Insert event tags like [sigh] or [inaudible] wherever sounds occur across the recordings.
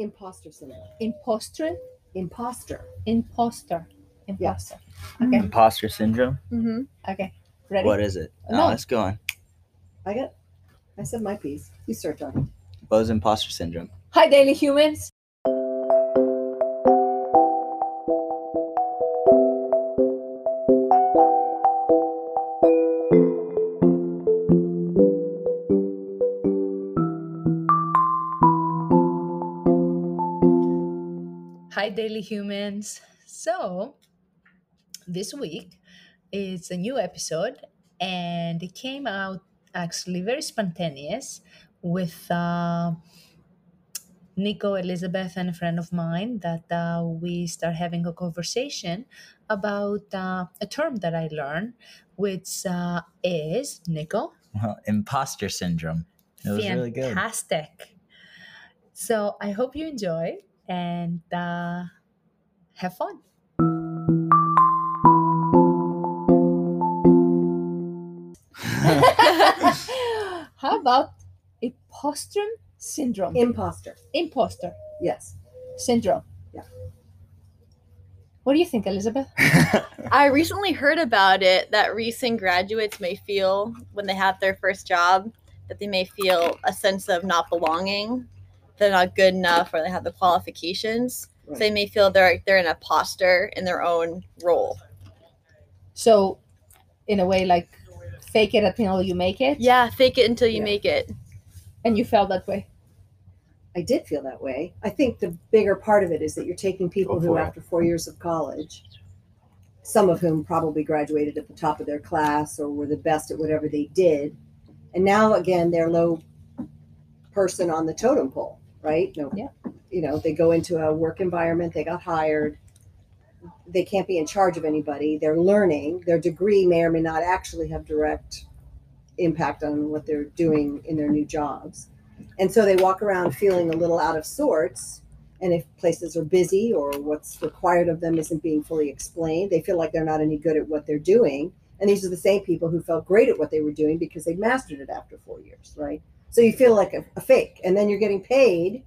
Imposter syndrome. Imposter, Imposter. imposter, Yes. imposter. Okay, Imposter syndrome. Mm-hmm. okay, ready? What is it? No. Oh, let's go on. I got. I said my piece. You start talking. What is imposter syndrome? Hi, daily humans. Hi, daily humans. So, this week it's a new episode, and it came out actually very spontaneous with uh, Nico, Elizabeth, and a friend of mine that uh, we start having a conversation about uh, a term that I learned, which uh, is Nico. Well, imposter syndrome. It was really good. Fantastic. So I hope you enjoy and uh, have fun. [laughs] How about imposter syndrome? Imposter. Imposter Yes. syndrome. Yeah. What do you think, Elizabeth? [laughs] I recently heard about it that recent graduates may feel when they have their first job that they may feel a sense of not belonging, they're not good enough, or they have the qualifications. So they may feel they're they're an imposter in their own role. So, in a way, like fake it until you make it, Yeah, fake it until you Yeah. make it. and you felt that way. I did feel that way. I think the bigger part of it is that you're taking people oh, who, it. after four years of college, some of whom probably graduated at the top of their class or were the best at whatever they did, and now again they're low person on the totem pole, right? No, Yeah. You know, they go into a work environment, they got hired, they can't be in charge of anybody. They're learning. Their degree may or may not actually have direct impact on what they're doing in their new jobs. And so they walk around feeling a little out of sorts. And if places are busy or what's required of them isn't being fully explained, they feel like they're not any good at what they're doing. And these are the same people who felt great at what they were doing because they mastered it after four years, right? So you feel like a, a fake, and then you're getting paid,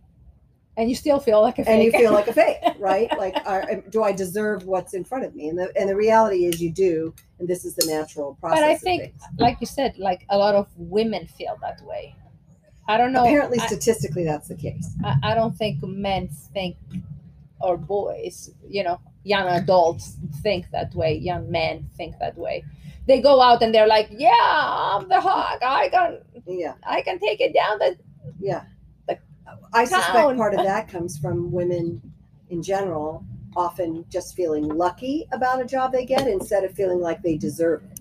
And you still feel like a and you feel like a [laughs] fake, right? Like, are, do I deserve what's in front of me? And the and the reality is, you do, and this is the natural process. but I think, like you said, like a lot of women feel that way. I don't know. apparently, I- statistically, that's the case. I, I don't think men think or boys, you know, young adults think that way. Young men think that way. They go out and they're like, "Yeah, I'm the hawk. I can, Yeah. I can take it down." The Yeah. The I suspect town. part of that comes from women in general often just feeling lucky about a job they get instead of feeling like they deserve it.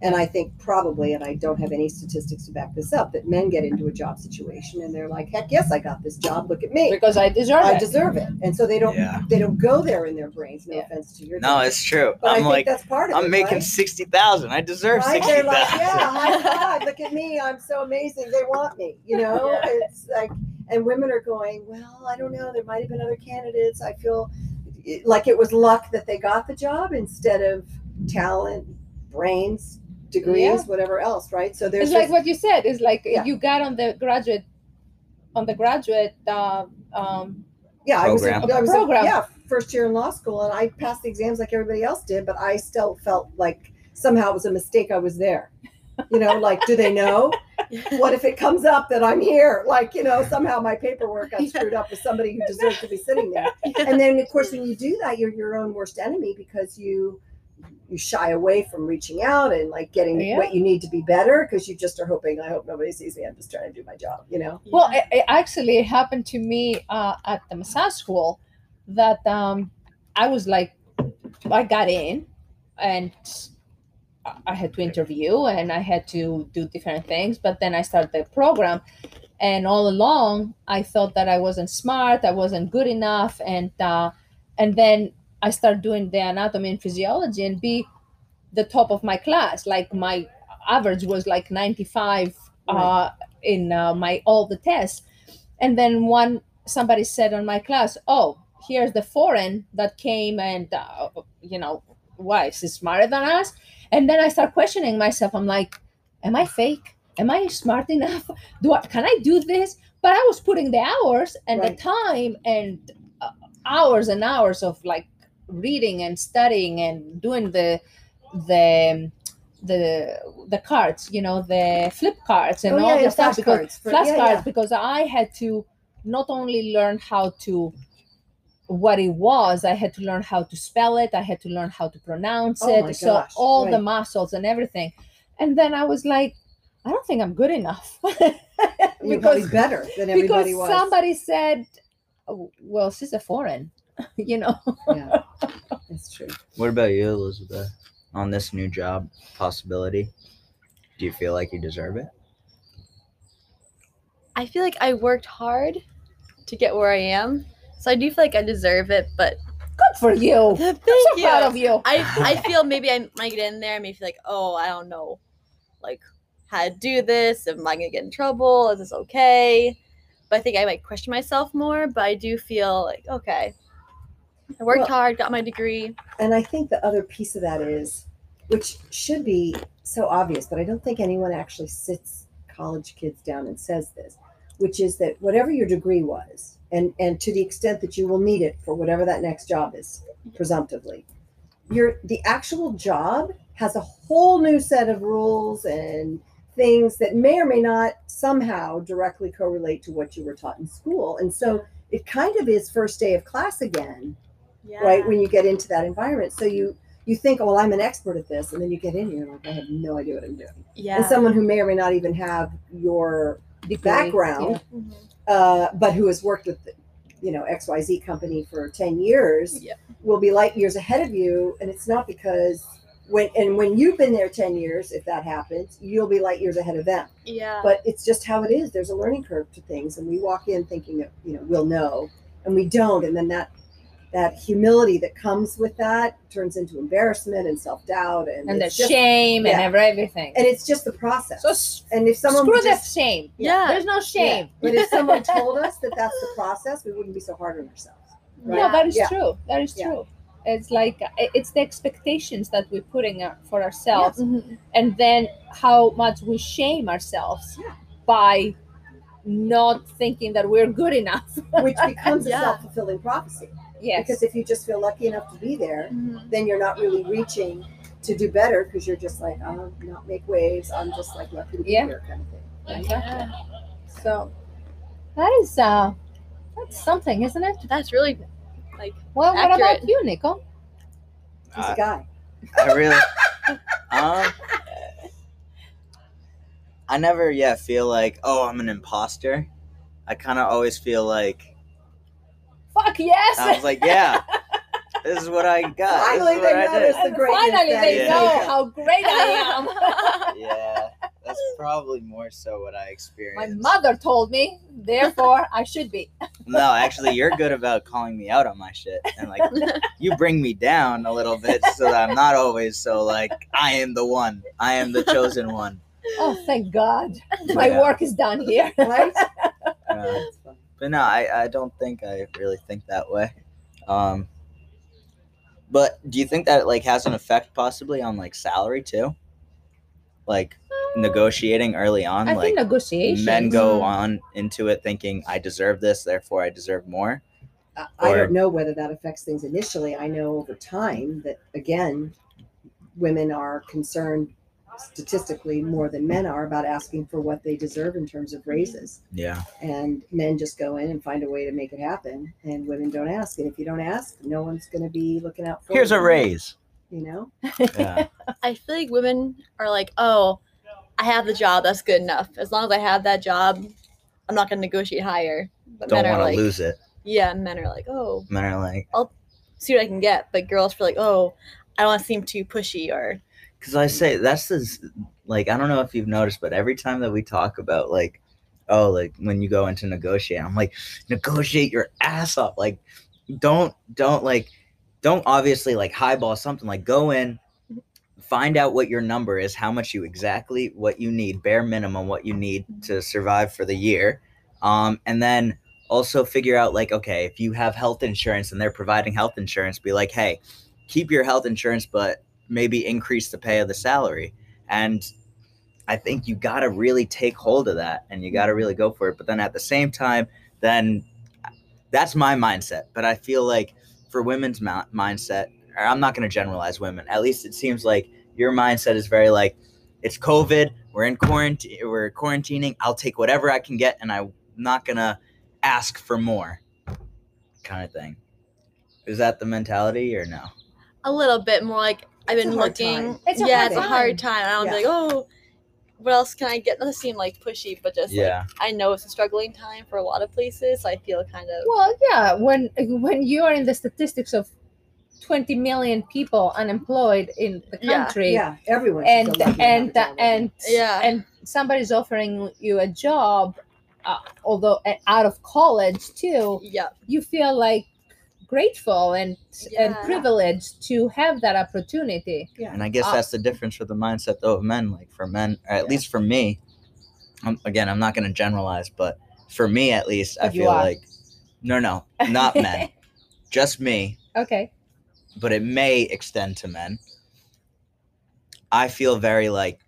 And I think probably, and I don't have any statistics to back this up, that men get into a job situation and they're like, heck yes, I got this job. Look at me. because I deserve I it. deserve it. And so they don't Yeah. they don't go there in their brains. No Yeah. offense to your No, job. it's true. but I I'm think like, that's part of it. I'm making right? sixty thousand. I deserve Right? sixty They're like, yeah, high five. Look at me. I'm so amazing. They want me. You know, Yeah. it's like, and women are going, well, I don't know. There might have been other candidates. I feel like it was luck that they got the job instead of talent, brains, degrees, Yeah. whatever else. Right. So there's It's like this- what you said. It's like Yeah. you got on the graduate, on the graduate uh, um, yeah, I was, in- program. Was in- Program. yeah, first year in law school, and I passed the exams like everybody else did, but I still felt like somehow it was a mistake. I was there. You know, like, do they know? [laughs] what if it comes up that I'm here? Like, you know, somehow my paperwork got screwed up with somebody who deserves to be sitting there. [laughs] And then, of course, when you do that, you're your own worst enemy because you you shy away from reaching out and like getting Yeah. what you need to be better because you just are hoping. I hope nobody sees me. I'm just trying to do my job. You know. Well, it, it actually happened to me uh, at the massage school that um, I was like, I got in and I- had to interview and I had to do different things, but then I started the program. And all along, I thought that I wasn't smart, I wasn't good enough, and uh, and then I start doing the anatomy and physiology and be the top of my class. Like my average was like ninety five uh, in uh, my all the tests. And then one somebody said on my class oh here's the foreign that came and uh, you know why is he smarter than us. And then i start questioning myself. I'm like am i fake? Am i smart enough? [laughs] Do i can i do this? But I was putting the hours and Right. the time and uh, hours and hours of like reading and studying and doing the the the the cards, you know, the flip cards and Oh, all yeah, the stuff because flashcards for- flashcards yeah, yeah. because I had to not only learn how to what it was, I had to learn how to spell it, I had to learn how to pronounce Oh it. So gosh, all the muscles and everything. And then I was like, I don't think I'm good enough. [laughs] Because better than because everybody was. somebody said, oh, well, she's a foreign, [laughs] you know. yeah, that's true. What about you, Elizabeth? On this new job possibility, do you feel like you deserve it? I feel like I worked hard to get where I am, so I do feel like I deserve it. But Good for you. thank [laughs] I'm so you. proud of you. I I feel maybe I might get in there and maybe feel like, oh, I don't know, like how to do this. Am I gonna get in trouble? Is this okay? But I think I might question myself more. But I do feel like, okay, I worked Well- hard, got my degree. And I think the other piece of that is, which should be so obvious, but I don't think anyone actually sits college kids down and says this, which is that whatever your degree was, and and to the extent that you will need it for whatever that next job is, presumptively, your the actual job has a whole new set of rules and things that may or may not somehow directly correlate to what you were taught in school. And so it kind of is first day of class again Yeah. right when you get into that environment so you you think oh well i'm an expert at this and then you get in here like i have no idea what i'm doing Yeah. and someone who may or may not even have your Degree, background Mhm. uh, but who has worked with you know xyz company for 10 years Yeah. will be light years ahead of you and it's not because when and when you've been there 10 years if that happens you'll be light years ahead of them Yeah. but it's just how it is there's a learning curve to things and we walk in thinking that you know we'll know and we don't and then that that humility that comes with that turns into embarrassment and self-doubt and, And the just, shame and yeah. every- everything. and it's just the process so and if someone screw that shame. Yeah. There's no shame. yeah, but if [laughs] someone told us that that's the process we wouldn't be so hard on ourselves No, Yeah. that is Yeah. true. That is Yeah. true. It's like it's the expectations that we're putting for ourselves, Mhm. and then how much we shame ourselves Yeah. by not thinking that we're good enough. which becomes a [laughs] self-fulfilling prophecy yes. because if you just feel lucky enough to be there Mhm. then you're not really reaching to do better because you're just like i'll not make waves i'm just like lucky to be Yeah. here kind of thing Exactly. So that is uh that's something, isn't it? That's really like Well, what about you, Nicole? he's I- a guy I really, um, I never yet feel like, oh, I'm an imposter. I kind of always feel like Fuck yes. I was like, yeah, this is what I [laughs] got. Finally, this is what they I noticed. the greatness finally they is know how great I am. [laughs] Yeah, that's [laughs] probably more so what I experienced. My mother told me, therefore I should be. No, actually, you're good about calling me out on my shit, and like you bring me down a little bit so that I'm not always so like I am the one, I am the chosen one. Oh, thank God. My Yeah. work is done here. right Uh, That's fun. But no, I, I don't think I really think that way. Um, but do you think that like has an effect possibly on like salary too? Like negotiating early on, I like think negotiations. men go Mm. on into it thinking I deserve this, therefore I deserve more. I- I Or- don't know whether that affects things initially. I know over time that again, women are concerned statistically more than men are about asking for what they deserve in terms of raises. Yeah. And men just go in and find a way to make it happen, and women don't ask. And if you don't ask, no one's going to be looking out for Here's you. a raise. You know, Yeah. [laughs] I feel like women are like, oh, I have the job. That's good enough. As long as I have that job, I'm not going to negotiate higher. But don't men are want to like, lose it. yeah, men are like, oh, Men are like, I'll see what I can get. But girls feel like, oh, I don't want to seem too pushy or because I say that's this like I don't know if you've noticed, but every time that we talk about like, oh, like when you go into negotiate, I'm like, negotiate your ass off. Like, don't don't like don't obviously like highball something. Like go in, find out what your number is, how much you exactly what you need, bare minimum what you need to survive for the year, um, and then also figure out like okay if you have health insurance and they're providing health insurance, be like hey, keep your health insurance, but maybe increase the pay of the salary and I think you got to really take hold of that and you got to really go for it. But then at the same time, then that's my mindset. But I feel like for women's mou- mindset, I'm not going to generalize women. At least it seems like your mindset is very like, it's COVID. We're in quarantine. We're quarantining. I'll take whatever I can get, and I'm not gonna ask for more, kind of thing. Is that the mentality or no? a little bit more like I've been looking. It's a yeah, hard it's a hard time. I don't Yeah. be like, oh, what else can I get? Not to seem like pushy, but just Yeah. like I know it's a struggling time for a lot of places. So I feel kind of Well, yeah, when when you are in the statistics of 20 million people unemployed in the country Yeah, everyone. and feel lucky to have and a job. and Yeah. and somebody's offering you a job uh, although uh, out of college too yeah, you feel like grateful and and privileged to have that opportunity Yeah. And I guess Uh, that's the difference with the mindset though of men. Like for men, or at least for me, um, again, I'm not going to generalize, but for me at least, I But you feel are. like no, no, not [laughs] men, just me. okay But it may extend to men. I feel very like,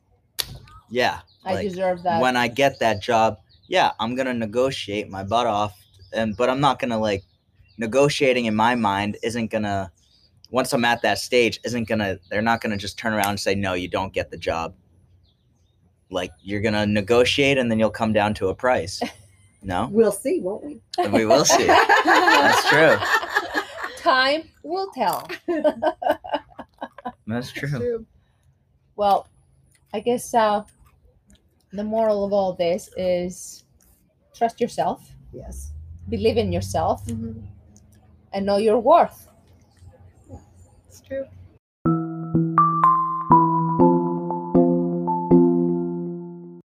yeah, i like, deserve that when I get that job, yeah, I'm gonna negotiate my butt off, and but I'm not gonna like negotiating in my mind isn't gonna once I'm at that stage isn't gonna they're not gonna just turn around and say no, you don't get the job. Like you're gonna negotiate and then you'll come down to a price. [laughs] No, We'll see, won't we? we will see. That's true. [laughs] time will tell That's true. true. well i guess uh the moral of all this is trust yourself Yes. believe in yourself Mhm. And know your worth It's true.